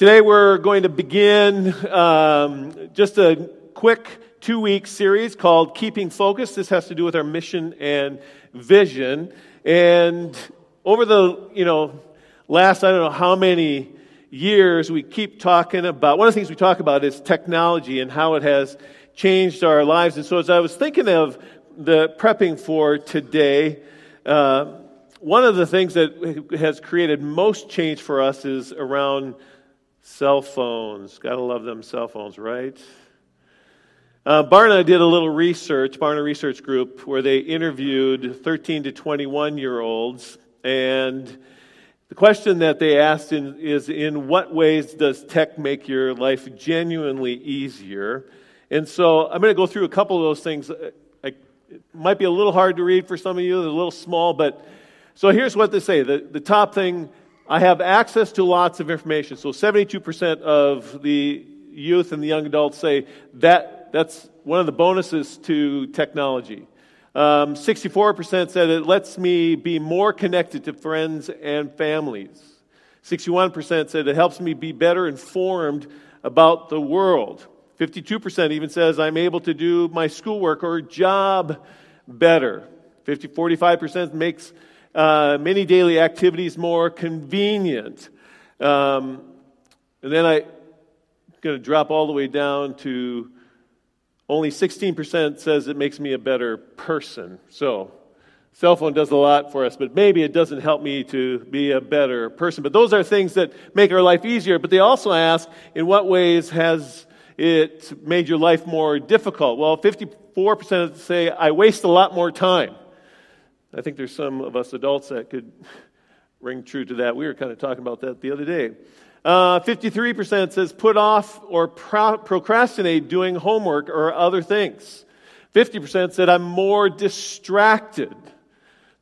Today we're going to begin um, just a quick two week series called Keeping Focus. This has to do with our mission and vision. And over the, you know, last, I don't know how many years, we keep talking about, one of the things we talk about is technology and how it has changed our lives. And so as I was thinking of the prepping for today, uh, one of the things that has created most change for us is around Cell phones. Gotta love them cell phones, right? Uh, Barna did a little research, Barna Research Group, where they interviewed 13 to 21 year olds. And the question that they asked in, is In what ways does tech make your life genuinely easier? And so I'm going to go through a couple of those things. I, it might be a little hard to read for some of you, they're a little small, but so here's what they say. The, the top thing I have access to lots of information. So 72% of the youth and the young adults say that that's one of the bonuses to technology. Um, 64% said it lets me be more connected to friends and families. 61% said it helps me be better informed about the world. 52% even says I'm able to do my schoolwork or job better. 50, 45% makes uh, many daily activities more convenient. Um, and then I'm going to drop all the way down to only 16% says it makes me a better person. So, cell phone does a lot for us, but maybe it doesn't help me to be a better person. But those are things that make our life easier. But they also ask, in what ways has it made your life more difficult? Well, 54% say, I waste a lot more time. I think there's some of us adults that could ring true to that. We were kind of talking about that the other day. Uh, 53% says put off or pro- procrastinate doing homework or other things. 50% said I'm more distracted.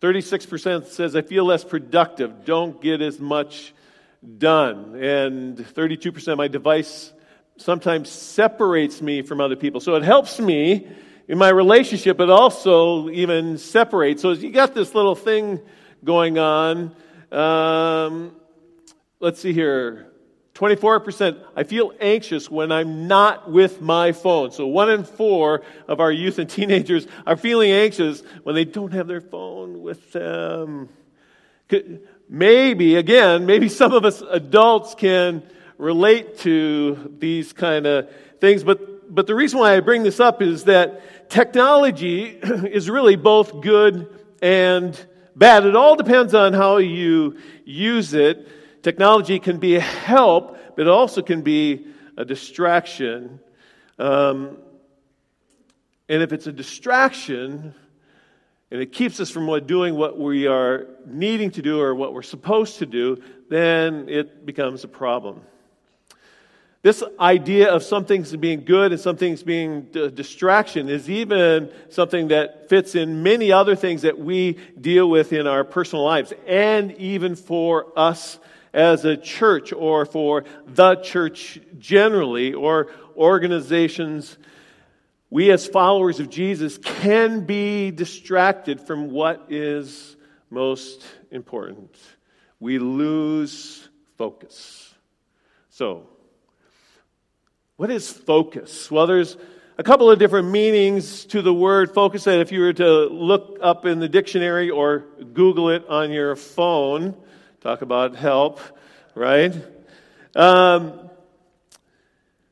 36% says I feel less productive, don't get as much done. And 32% my device sometimes separates me from other people. So it helps me in my relationship, but also even separate. So you got this little thing going on. Um, let's see here. 24%, I feel anxious when I'm not with my phone. So one in four of our youth and teenagers are feeling anxious when they don't have their phone with them. Maybe, again, maybe some of us adults can relate to these kind of things, but, but the reason why I bring this up is that technology is really both good and bad. It all depends on how you use it. Technology can be a help, but it also can be a distraction. Um, and if it's a distraction, and it keeps us from what, doing what we are needing to do or what we're supposed to do, then it becomes a problem. This idea of some things being good and some things being a distraction is even something that fits in many other things that we deal with in our personal lives, and even for us as a church or for the church generally or organizations. We, as followers of Jesus, can be distracted from what is most important. We lose focus. So, what is focus? Well, there's a couple of different meanings to the word focus that if you were to look up in the dictionary or Google it on your phone, talk about help, right? Um,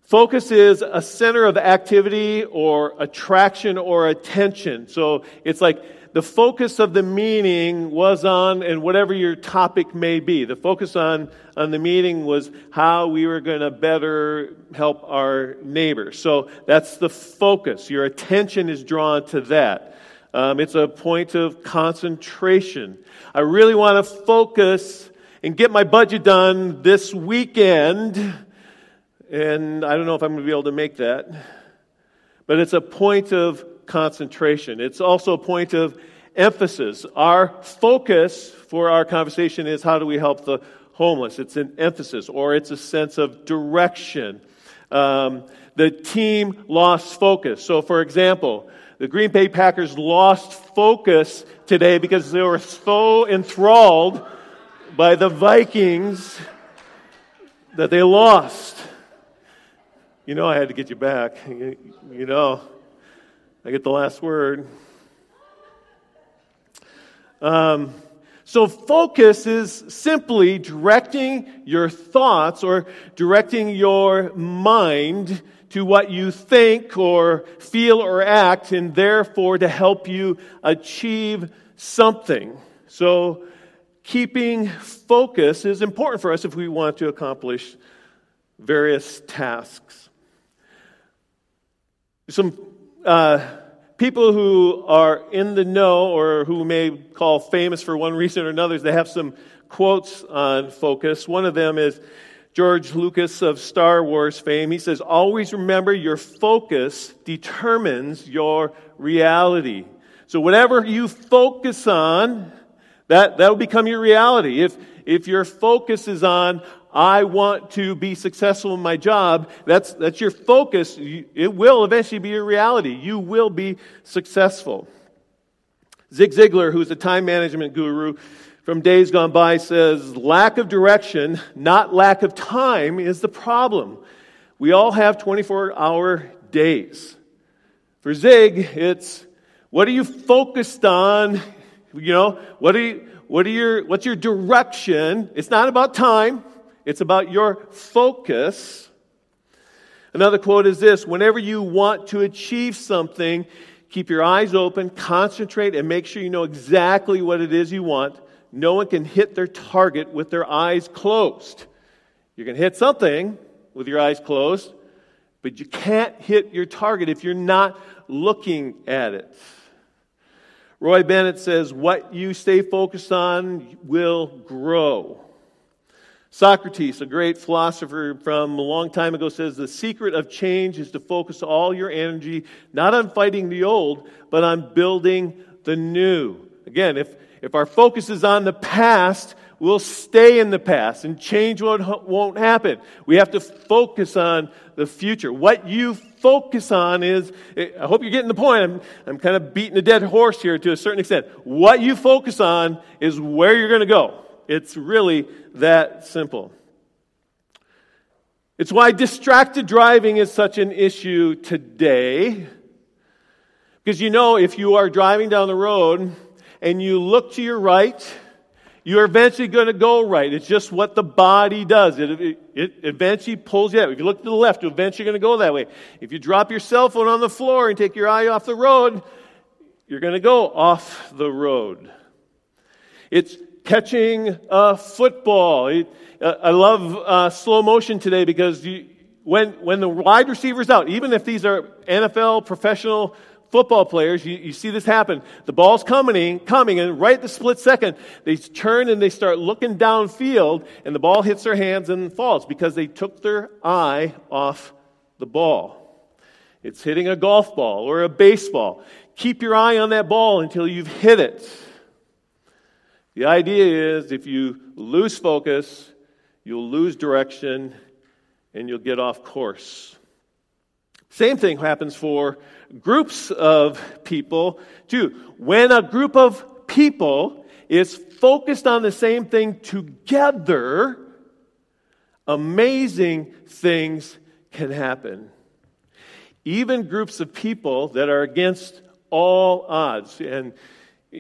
focus is a center of activity or attraction or attention. So it's like the focus of the meeting was on, and whatever your topic may be, the focus on, on the meeting was how we were going to better help our neighbors. So that's the focus. Your attention is drawn to that. Um, it's a point of concentration. I really want to focus and get my budget done this weekend. And I don't know if I'm going to be able to make that. But it's a point of concentration. It's also a point of emphasis. Our focus for our conversation is how do we help the homeless? It's an emphasis or it's a sense of direction. Um, the team lost focus. So, for example, the Green Bay Packers lost focus today because they were so enthralled by the Vikings that they lost. You know, I had to get you back. You, you know, I get the last word. Um, so, focus is simply directing your thoughts or directing your mind to what you think or feel or act, and therefore to help you achieve something. So, keeping focus is important for us if we want to accomplish various tasks. Some uh, people who are in the know or who may call famous for one reason or another, they have some quotes on focus. One of them is George Lucas of Star Wars fame. He says, Always remember your focus determines your reality. So whatever you focus on, that, that'll become your reality. If, if your focus is on, I want to be successful in my job, that's, that's your focus. It will eventually be your reality. You will be successful. Zig Ziglar, who's a time management guru from days gone by, says lack of direction, not lack of time, is the problem. We all have 24 hour days. For Zig, it's what are you focused on? You know, what are you, what are your, what's your direction? It's not about time. It's about your focus. Another quote is this Whenever you want to achieve something, keep your eyes open, concentrate, and make sure you know exactly what it is you want. No one can hit their target with their eyes closed. You can hit something with your eyes closed, but you can't hit your target if you're not looking at it. Roy Bennett says, What you stay focused on will grow. Socrates, a great philosopher from a long time ago, says the secret of change is to focus all your energy not on fighting the old, but on building the new. Again, if, if our focus is on the past, we'll stay in the past and change won't, won't happen. We have to focus on the future. What you focus on is, I hope you're getting the point. I'm, I'm kind of beating a dead horse here to a certain extent. What you focus on is where you're going to go. It's really that simple. It's why distracted driving is such an issue today. Because you know, if you are driving down the road and you look to your right, you're eventually going to go right. It's just what the body does. It, it, it eventually pulls you out. If you look to the left, you're eventually going to go that way. If you drop your cell phone on the floor and take your eye off the road, you're going to go off the road. It's catching a football. Uh, I love uh, slow motion today because you, when, when the wide receiver's out, even if these are NFL professional football players, you, you see this happen. The ball's coming, coming, and right the split second, they turn and they start looking downfield, and the ball hits their hands and falls because they took their eye off the ball. It's hitting a golf ball or a baseball. Keep your eye on that ball until you've hit it. The idea is if you lose focus, you'll lose direction and you'll get off course. Same thing happens for groups of people, too. When a group of people is focused on the same thing together, amazing things can happen. Even groups of people that are against all odds. And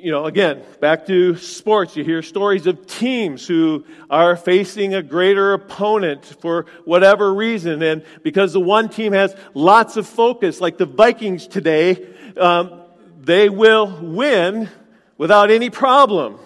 you know, again, back to sports, you hear stories of teams who are facing a greater opponent for whatever reason. And because the one team has lots of focus, like the Vikings today, um, they will win without any problem.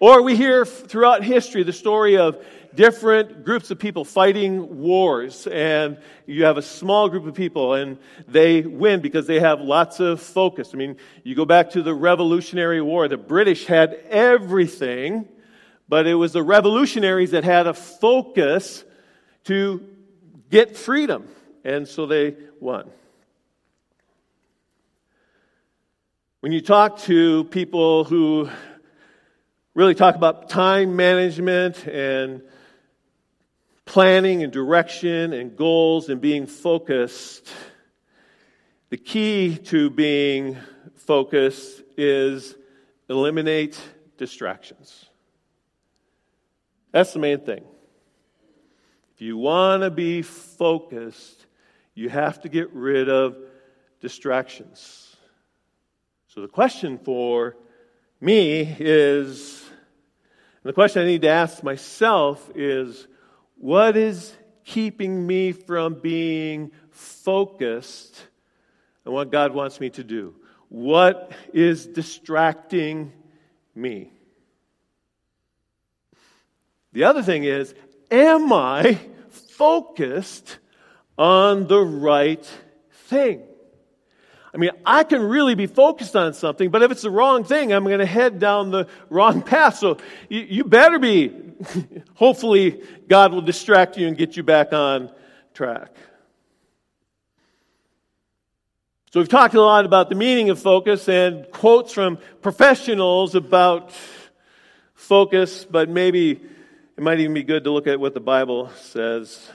Or we hear throughout history the story of different groups of people fighting wars, and you have a small group of people, and they win because they have lots of focus. I mean, you go back to the Revolutionary War, the British had everything, but it was the revolutionaries that had a focus to get freedom, and so they won. When you talk to people who really talk about time management and planning and direction and goals and being focused, the key to being focused is eliminate distractions. That's the main thing. If you want to be focused, you have to get rid of distractions. So the question for me is, and the question I need to ask myself is, what is keeping me from being focused on what God wants me to do? What is distracting me? The other thing is, am I focused on the right thing? I mean, I can really be focused on something, but if it's the wrong thing, I'm going to head down the wrong path. So you, you better be, hopefully, God will distract you and get you back on track. So we've talked a lot about the meaning of focus and quotes from professionals about focus, but maybe it might even be good to look at what the Bible says.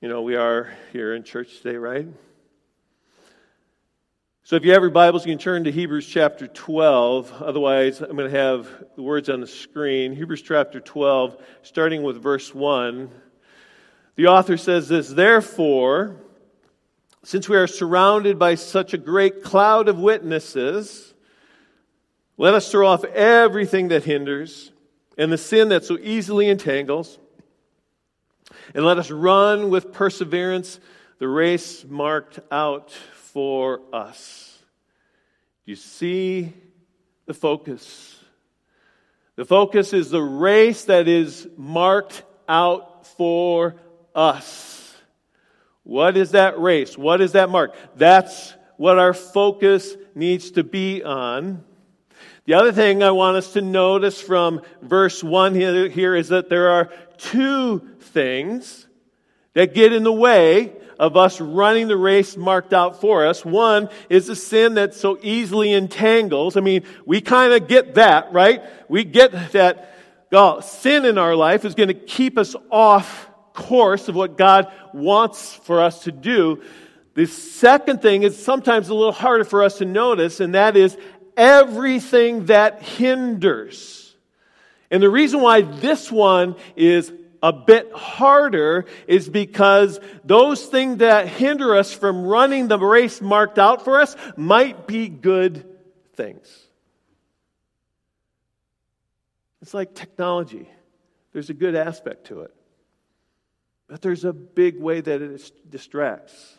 You know, we are here in church today, right? So if you have your Bibles, you can turn to Hebrews chapter 12. Otherwise, I'm going to have the words on the screen. Hebrews chapter 12, starting with verse 1. The author says this Therefore, since we are surrounded by such a great cloud of witnesses, let us throw off everything that hinders and the sin that so easily entangles, and let us run with perseverance the race marked out for us. You see the focus. The focus is the race that is marked out for us. What is that race? What is that mark? That's what our focus needs to be on. The other thing I want us to notice from verse 1 here, here is that there are two things that get in the way of us running the race marked out for us. One is the sin that so easily entangles. I mean, we kind of get that, right? We get that God, sin in our life is going to keep us off course of what God wants for us to do. The second thing is sometimes a little harder for us to notice, and that is everything that hinders. And the reason why this one is a bit harder is because those things that hinder us from running the race marked out for us might be good things. It's like technology, there's a good aspect to it, but there's a big way that it distracts.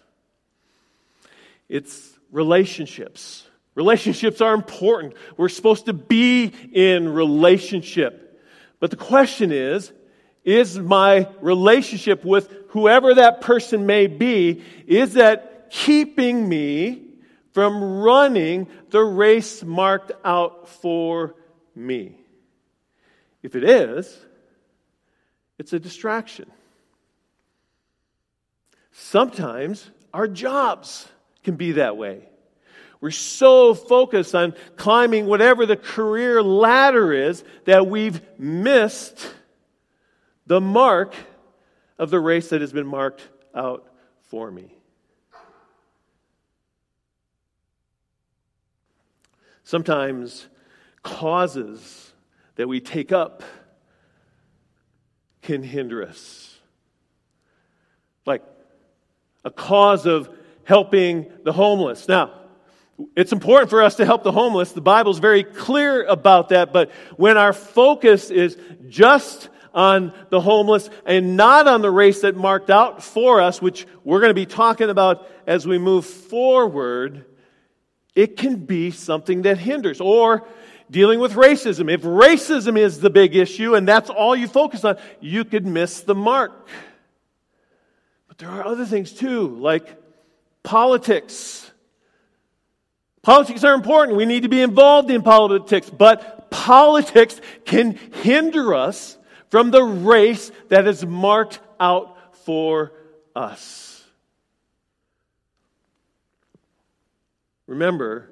It's relationships. Relationships are important. We're supposed to be in relationship. But the question is is my relationship with whoever that person may be, is that keeping me from running the race marked out for me? If it is, it's a distraction. Sometimes our jobs can be that way. We're so focused on climbing whatever the career ladder is that we've missed the mark of the race that has been marked out for me. Sometimes causes that we take up can hinder us. Like a cause of helping the homeless. Now, it's important for us to help the homeless. The Bible's very clear about that, but when our focus is just on the homeless and not on the race that marked out for us, which we're going to be talking about as we move forward, it can be something that hinders. Or dealing with racism. If racism is the big issue and that's all you focus on, you could miss the mark. But there are other things too, like politics. Politics are important. We need to be involved in politics, but politics can hinder us from the race that is marked out for us. Remember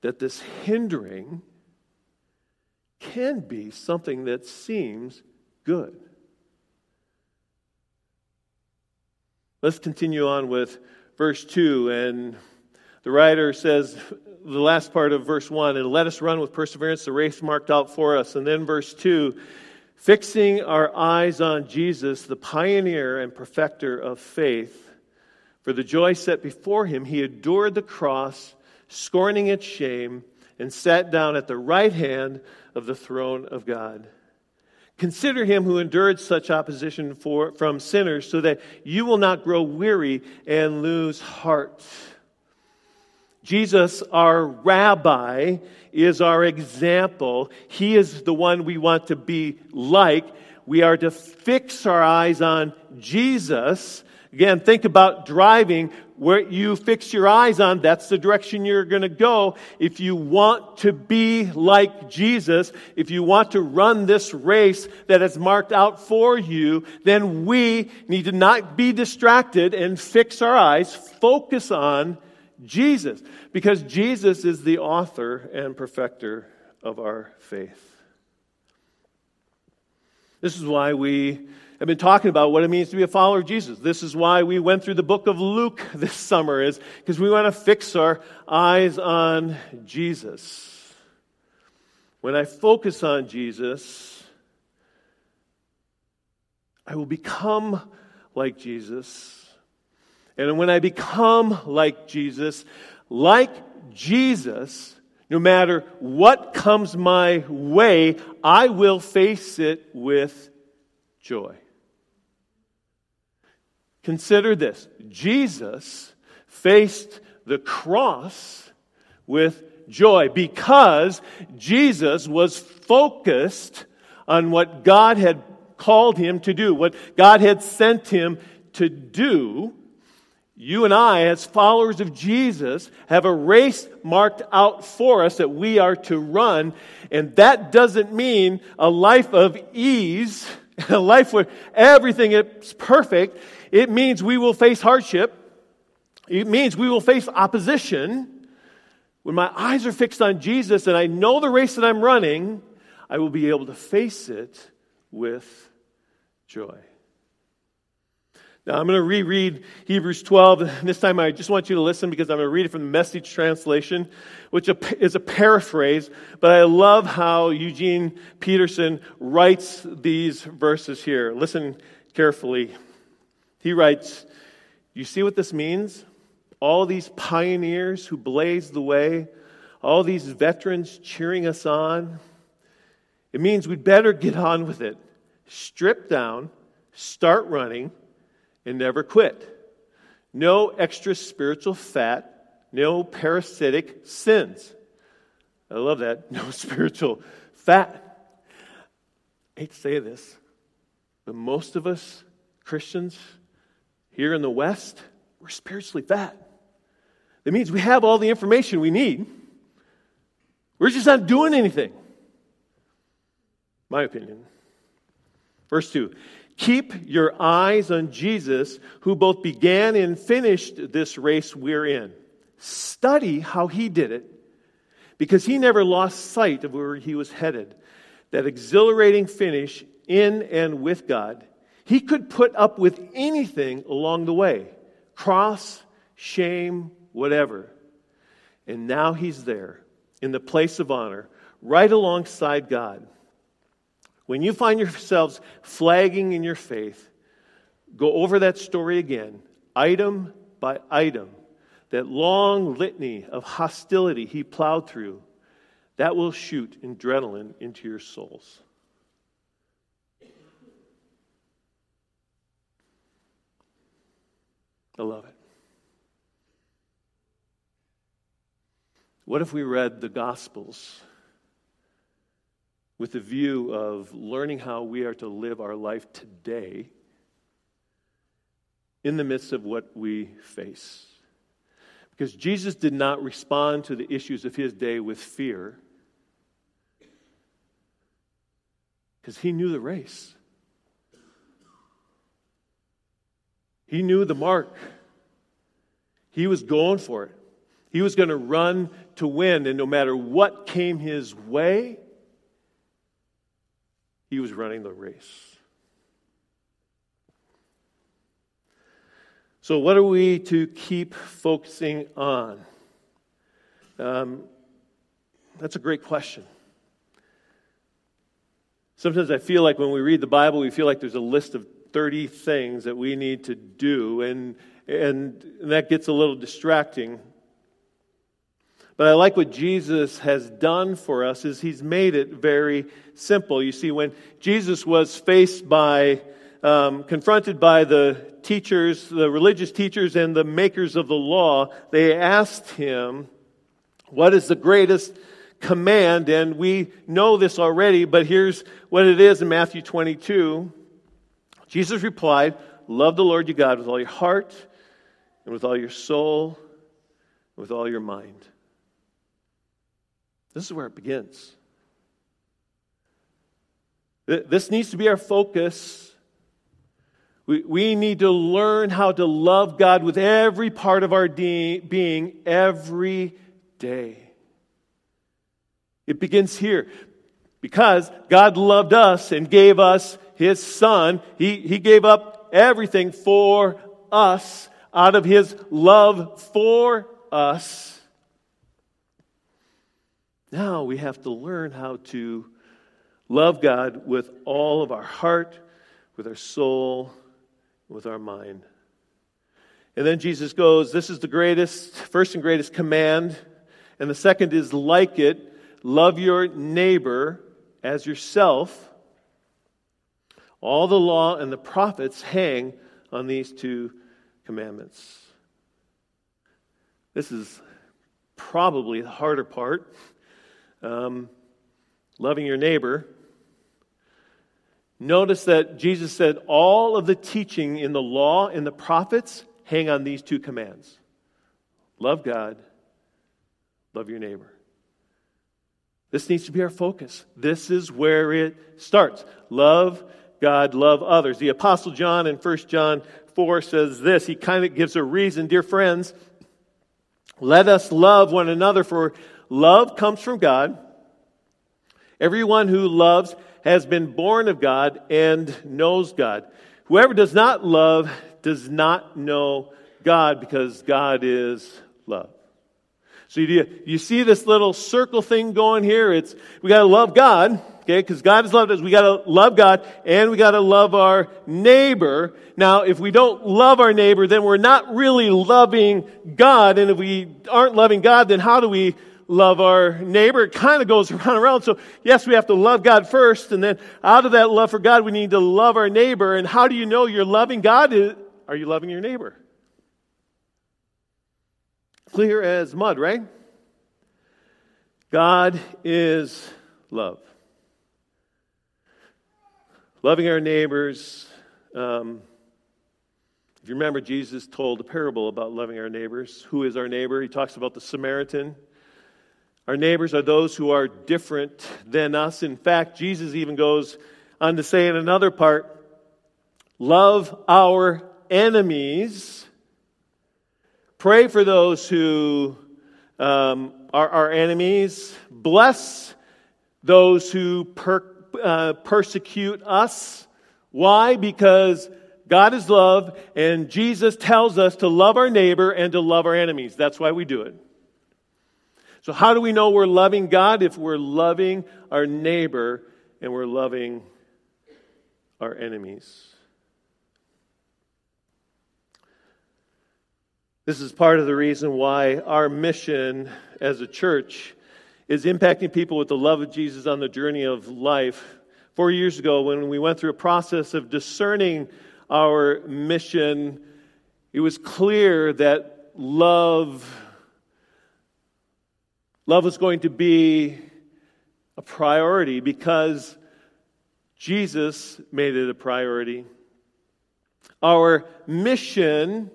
that this hindering can be something that seems good. Let's continue on with verse 2. And the writer says, the last part of verse 1, and let us run with perseverance the race marked out for us. And then verse 2 Fixing our eyes on Jesus, the pioneer and perfecter of faith, for the joy set before him, he endured the cross, scorning its shame, and sat down at the right hand of the throne of God. Consider him who endured such opposition for, from sinners, so that you will not grow weary and lose heart. Jesus, our rabbi, is our example. He is the one we want to be like. We are to fix our eyes on Jesus. Again, think about driving. Where you fix your eyes on, that's the direction you're going to go. If you want to be like Jesus, if you want to run this race that is marked out for you, then we need to not be distracted and fix our eyes, focus on Jesus, because Jesus is the author and perfecter of our faith. This is why we have been talking about what it means to be a follower of Jesus. This is why we went through the book of Luke this summer, is because we want to fix our eyes on Jesus. When I focus on Jesus, I will become like Jesus and when I become like Jesus, like Jesus, no matter what comes my way, I will face it with joy. Consider this Jesus faced the cross with joy because Jesus was focused on what God had called him to do, what God had sent him to do. You and I, as followers of Jesus, have a race marked out for us that we are to run. And that doesn't mean a life of ease, a life where everything is perfect. It means we will face hardship. It means we will face opposition. When my eyes are fixed on Jesus and I know the race that I'm running, I will be able to face it with joy. Now, I'm going to reread Hebrews 12. This time, I just want you to listen because I'm going to read it from the message translation, which is a paraphrase. But I love how Eugene Peterson writes these verses here. Listen carefully. He writes, You see what this means? All these pioneers who blazed the way, all these veterans cheering us on. It means we'd better get on with it. Strip down, start running and never quit. No extra spiritual fat, no parasitic sins. I love that. No spiritual fat. I hate to say this, but most of us Christians here in the West, we're spiritually fat. That means we have all the information we need. We're just not doing anything. My opinion. Verse 2 Keep your eyes on Jesus, who both began and finished this race we're in. Study how he did it, because he never lost sight of where he was headed. That exhilarating finish in and with God. He could put up with anything along the way cross, shame, whatever. And now he's there in the place of honor, right alongside God. When you find yourselves flagging in your faith, go over that story again, item by item. That long litany of hostility he plowed through, that will shoot adrenaline into your souls. I love it. What if we read the Gospels with the view of learning how we are to live our life today in the midst of what we face. Because Jesus did not respond to the issues of his day with fear, because he knew the race. He knew the mark. He was going for it. He was going to run to win, and no matter what came his way, he was running the race. So, what are we to keep focusing on? Um, that's a great question. Sometimes I feel like when we read the Bible, we feel like there's a list of 30 things that we need to do, and, and, and that gets a little distracting. But I like what Jesus has done for us is he's made it very simple. You see, when Jesus was faced by, um, confronted by the teachers, the religious teachers and the makers of the law, they asked him, what is the greatest command? And we know this already, but here's what it is in Matthew 22. Jesus replied, Love the Lord your God with all your heart and with all your soul and with all your mind. This is where it begins. This needs to be our focus. We, we need to learn how to love God with every part of our de- being every day. It begins here because God loved us and gave us His Son. He, he gave up everything for us out of His love for us. Now we have to learn how to love God with all of our heart, with our soul, with our mind. And then Jesus goes, This is the greatest, first and greatest command. And the second is like it love your neighbor as yourself. All the law and the prophets hang on these two commandments. This is probably the harder part um, loving your neighbor. Notice that Jesus said all of the teaching in the law and the prophets hang on these two commands love God, love your neighbor. This needs to be our focus. This is where it starts. Love God, love others. The Apostle John in 1 John 4 says this. He kind of gives a reason. Dear friends, let us love one another, for Love comes from God. Everyone who loves has been born of God and knows God. Whoever does not love does not know God because God is love. So you, you see this little circle thing going here? It's we got to love God, okay? Because God has loved us. We got to love God and we got to love our neighbor. Now, if we don't love our neighbor, then we're not really loving God. And if we aren't loving God, then how do we love our neighbor. It kind of goes around and around. So, yes, we have to love God first, and then out of that love for God, we need to love our neighbor. And how do you know you're loving God? Are you loving your neighbor? Clear as mud, right? God is love. Loving our neighbors. Um, if you remember, Jesus told a parable about loving our neighbors. Who is our neighbor? He talks about the Samaritan. Our neighbors are those who are different than us. In fact, Jesus even goes on to say in another part, love our enemies, pray for those who um, are our enemies, bless those who per, uh, persecute us. Why? Because God is love, and Jesus tells us to love our neighbor and to love our enemies. That's why we do it. So, how do we know we're loving God? If we're loving our neighbor and we're loving our enemies. This is part of the reason why our mission as a church is impacting people with the love of Jesus on the journey of life. Four years ago, when we went through a process of discerning our mission, it was clear that love Love was going to be a priority because Jesus made it a priority. Our mission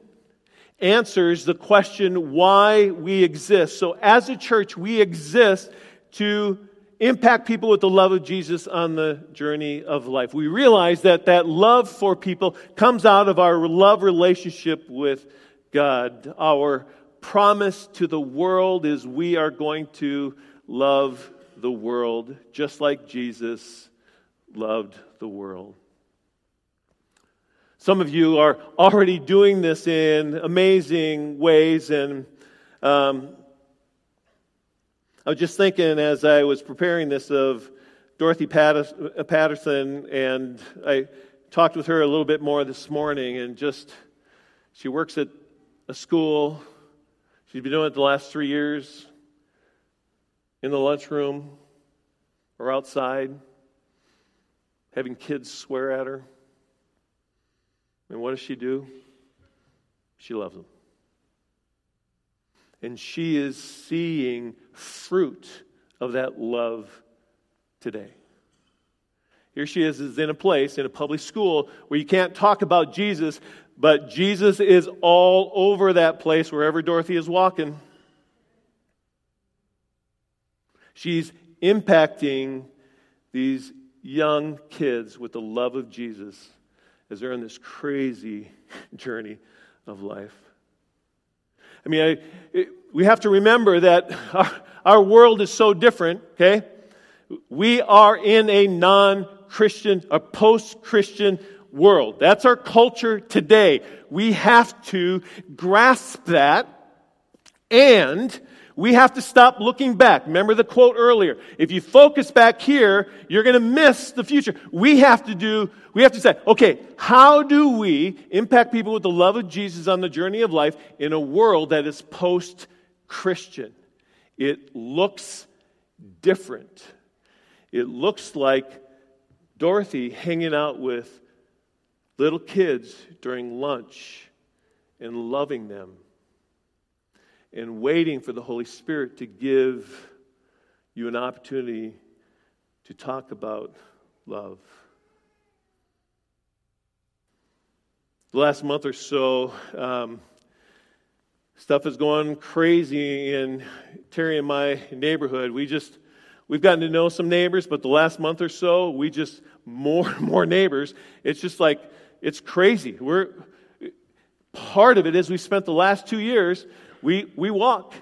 answers the question why we exist. So, as a church, we exist to impact people with the love of Jesus on the journey of life. We realize that that love for people comes out of our love relationship with God, our promise to the world is we are going to love the world just like Jesus loved the world. Some of you are already doing this in amazing ways, and um, I was just thinking as I was preparing this of Dorothy Patterson, and I talked with her a little bit more this morning, and just she works at a school. She's been doing it the last three years in the lunchroom or outside, having kids swear at her. And what does she do? She loves them. And she is seeing fruit of that love today. Here she is, is in a place, in a public school, where you can't talk about Jesus, but Jesus is all over that place wherever Dorothy is walking. She's impacting these young kids with the love of Jesus as they're on this crazy journey of life. I mean, I, it, we have to remember that our, our world is so different, okay? We are in a non Christian, a post Christian world. That's our culture today. We have to grasp that and we have to stop looking back. Remember the quote earlier. If you focus back here, you're going to miss the future. We have to do, we have to say, okay, how do we impact people with the love of Jesus on the journey of life in a world that is post Christian? It looks different. It looks like Dorothy hanging out with little kids during lunch and loving them and waiting for the Holy Spirit to give you an opportunity to talk about love. The last month or so, um, stuff is going crazy in Terry and my neighborhood. We just we've gotten to know some neighbors, but the last month or so, we just more and more neighbors. It's just like it's crazy. We're part of it is we spent the last two years we, we walk.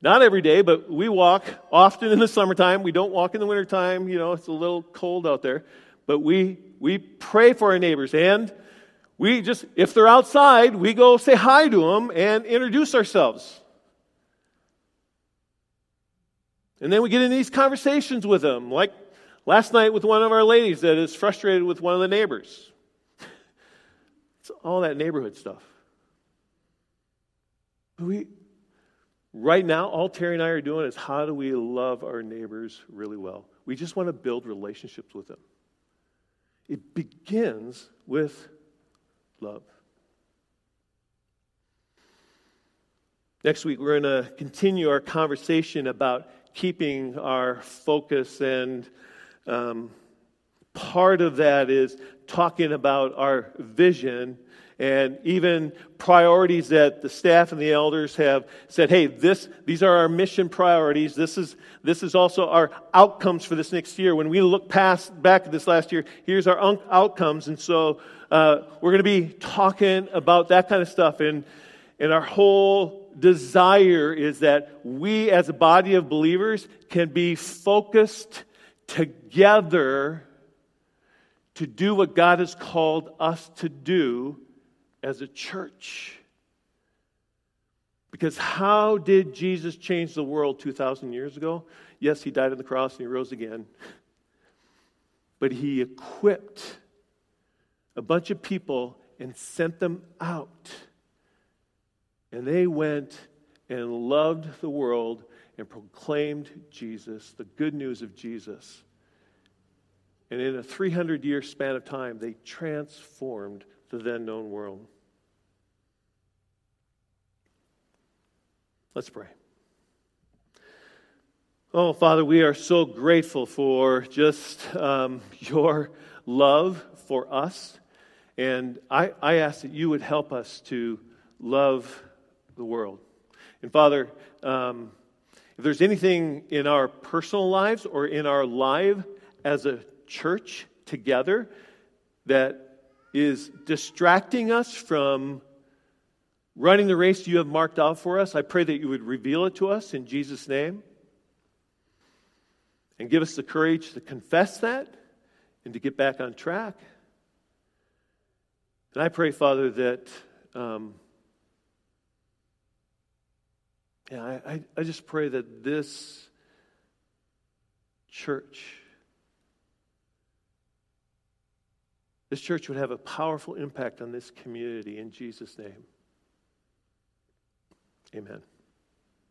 Not every day, but we walk often in the summertime. We don't walk in the wintertime. You know, it's a little cold out there. But we, we pray for our neighbors. And we just, if they're outside, we go say hi to them and introduce ourselves. And then we get in these conversations with them, like last night with one of our ladies that is frustrated with one of the neighbors. It's all that neighborhood stuff. We, right now, all Terry and I are doing is how do we love our neighbors really well? We just want to build relationships with them. It begins with love. Next week, we're going to continue our conversation about keeping our focus, and um, part of that is talking about our vision and even priorities that the staff and the elders have said, hey, this, these are our mission priorities. This is, this is also our outcomes for this next year. When we look past back at this last year, here's our un- outcomes. And so uh, we're going to be talking about that kind of stuff. And, and our whole desire is that we as a body of believers can be focused together to do what God has called us to do as a church. Because how did Jesus change the world 2,000 years ago? Yes, he died on the cross and he rose again. But he equipped a bunch of people and sent them out. And they went and loved the world and proclaimed Jesus, the good news of Jesus. And in a 300 year span of time, they transformed the then known world. Let's pray. Oh, Father, we are so grateful for just um, your love for us. And I, I ask that you would help us to love the world. And Father, um, if there's anything in our personal lives or in our life as a church together that is distracting us from running the race you have marked out for us. I pray that you would reveal it to us in Jesus' name and give us the courage to confess that and to get back on track. And I pray, Father, that. Um, yeah, I, I, I just pray that this church, this church would have a powerful impact on this community in Jesus' name. Amen.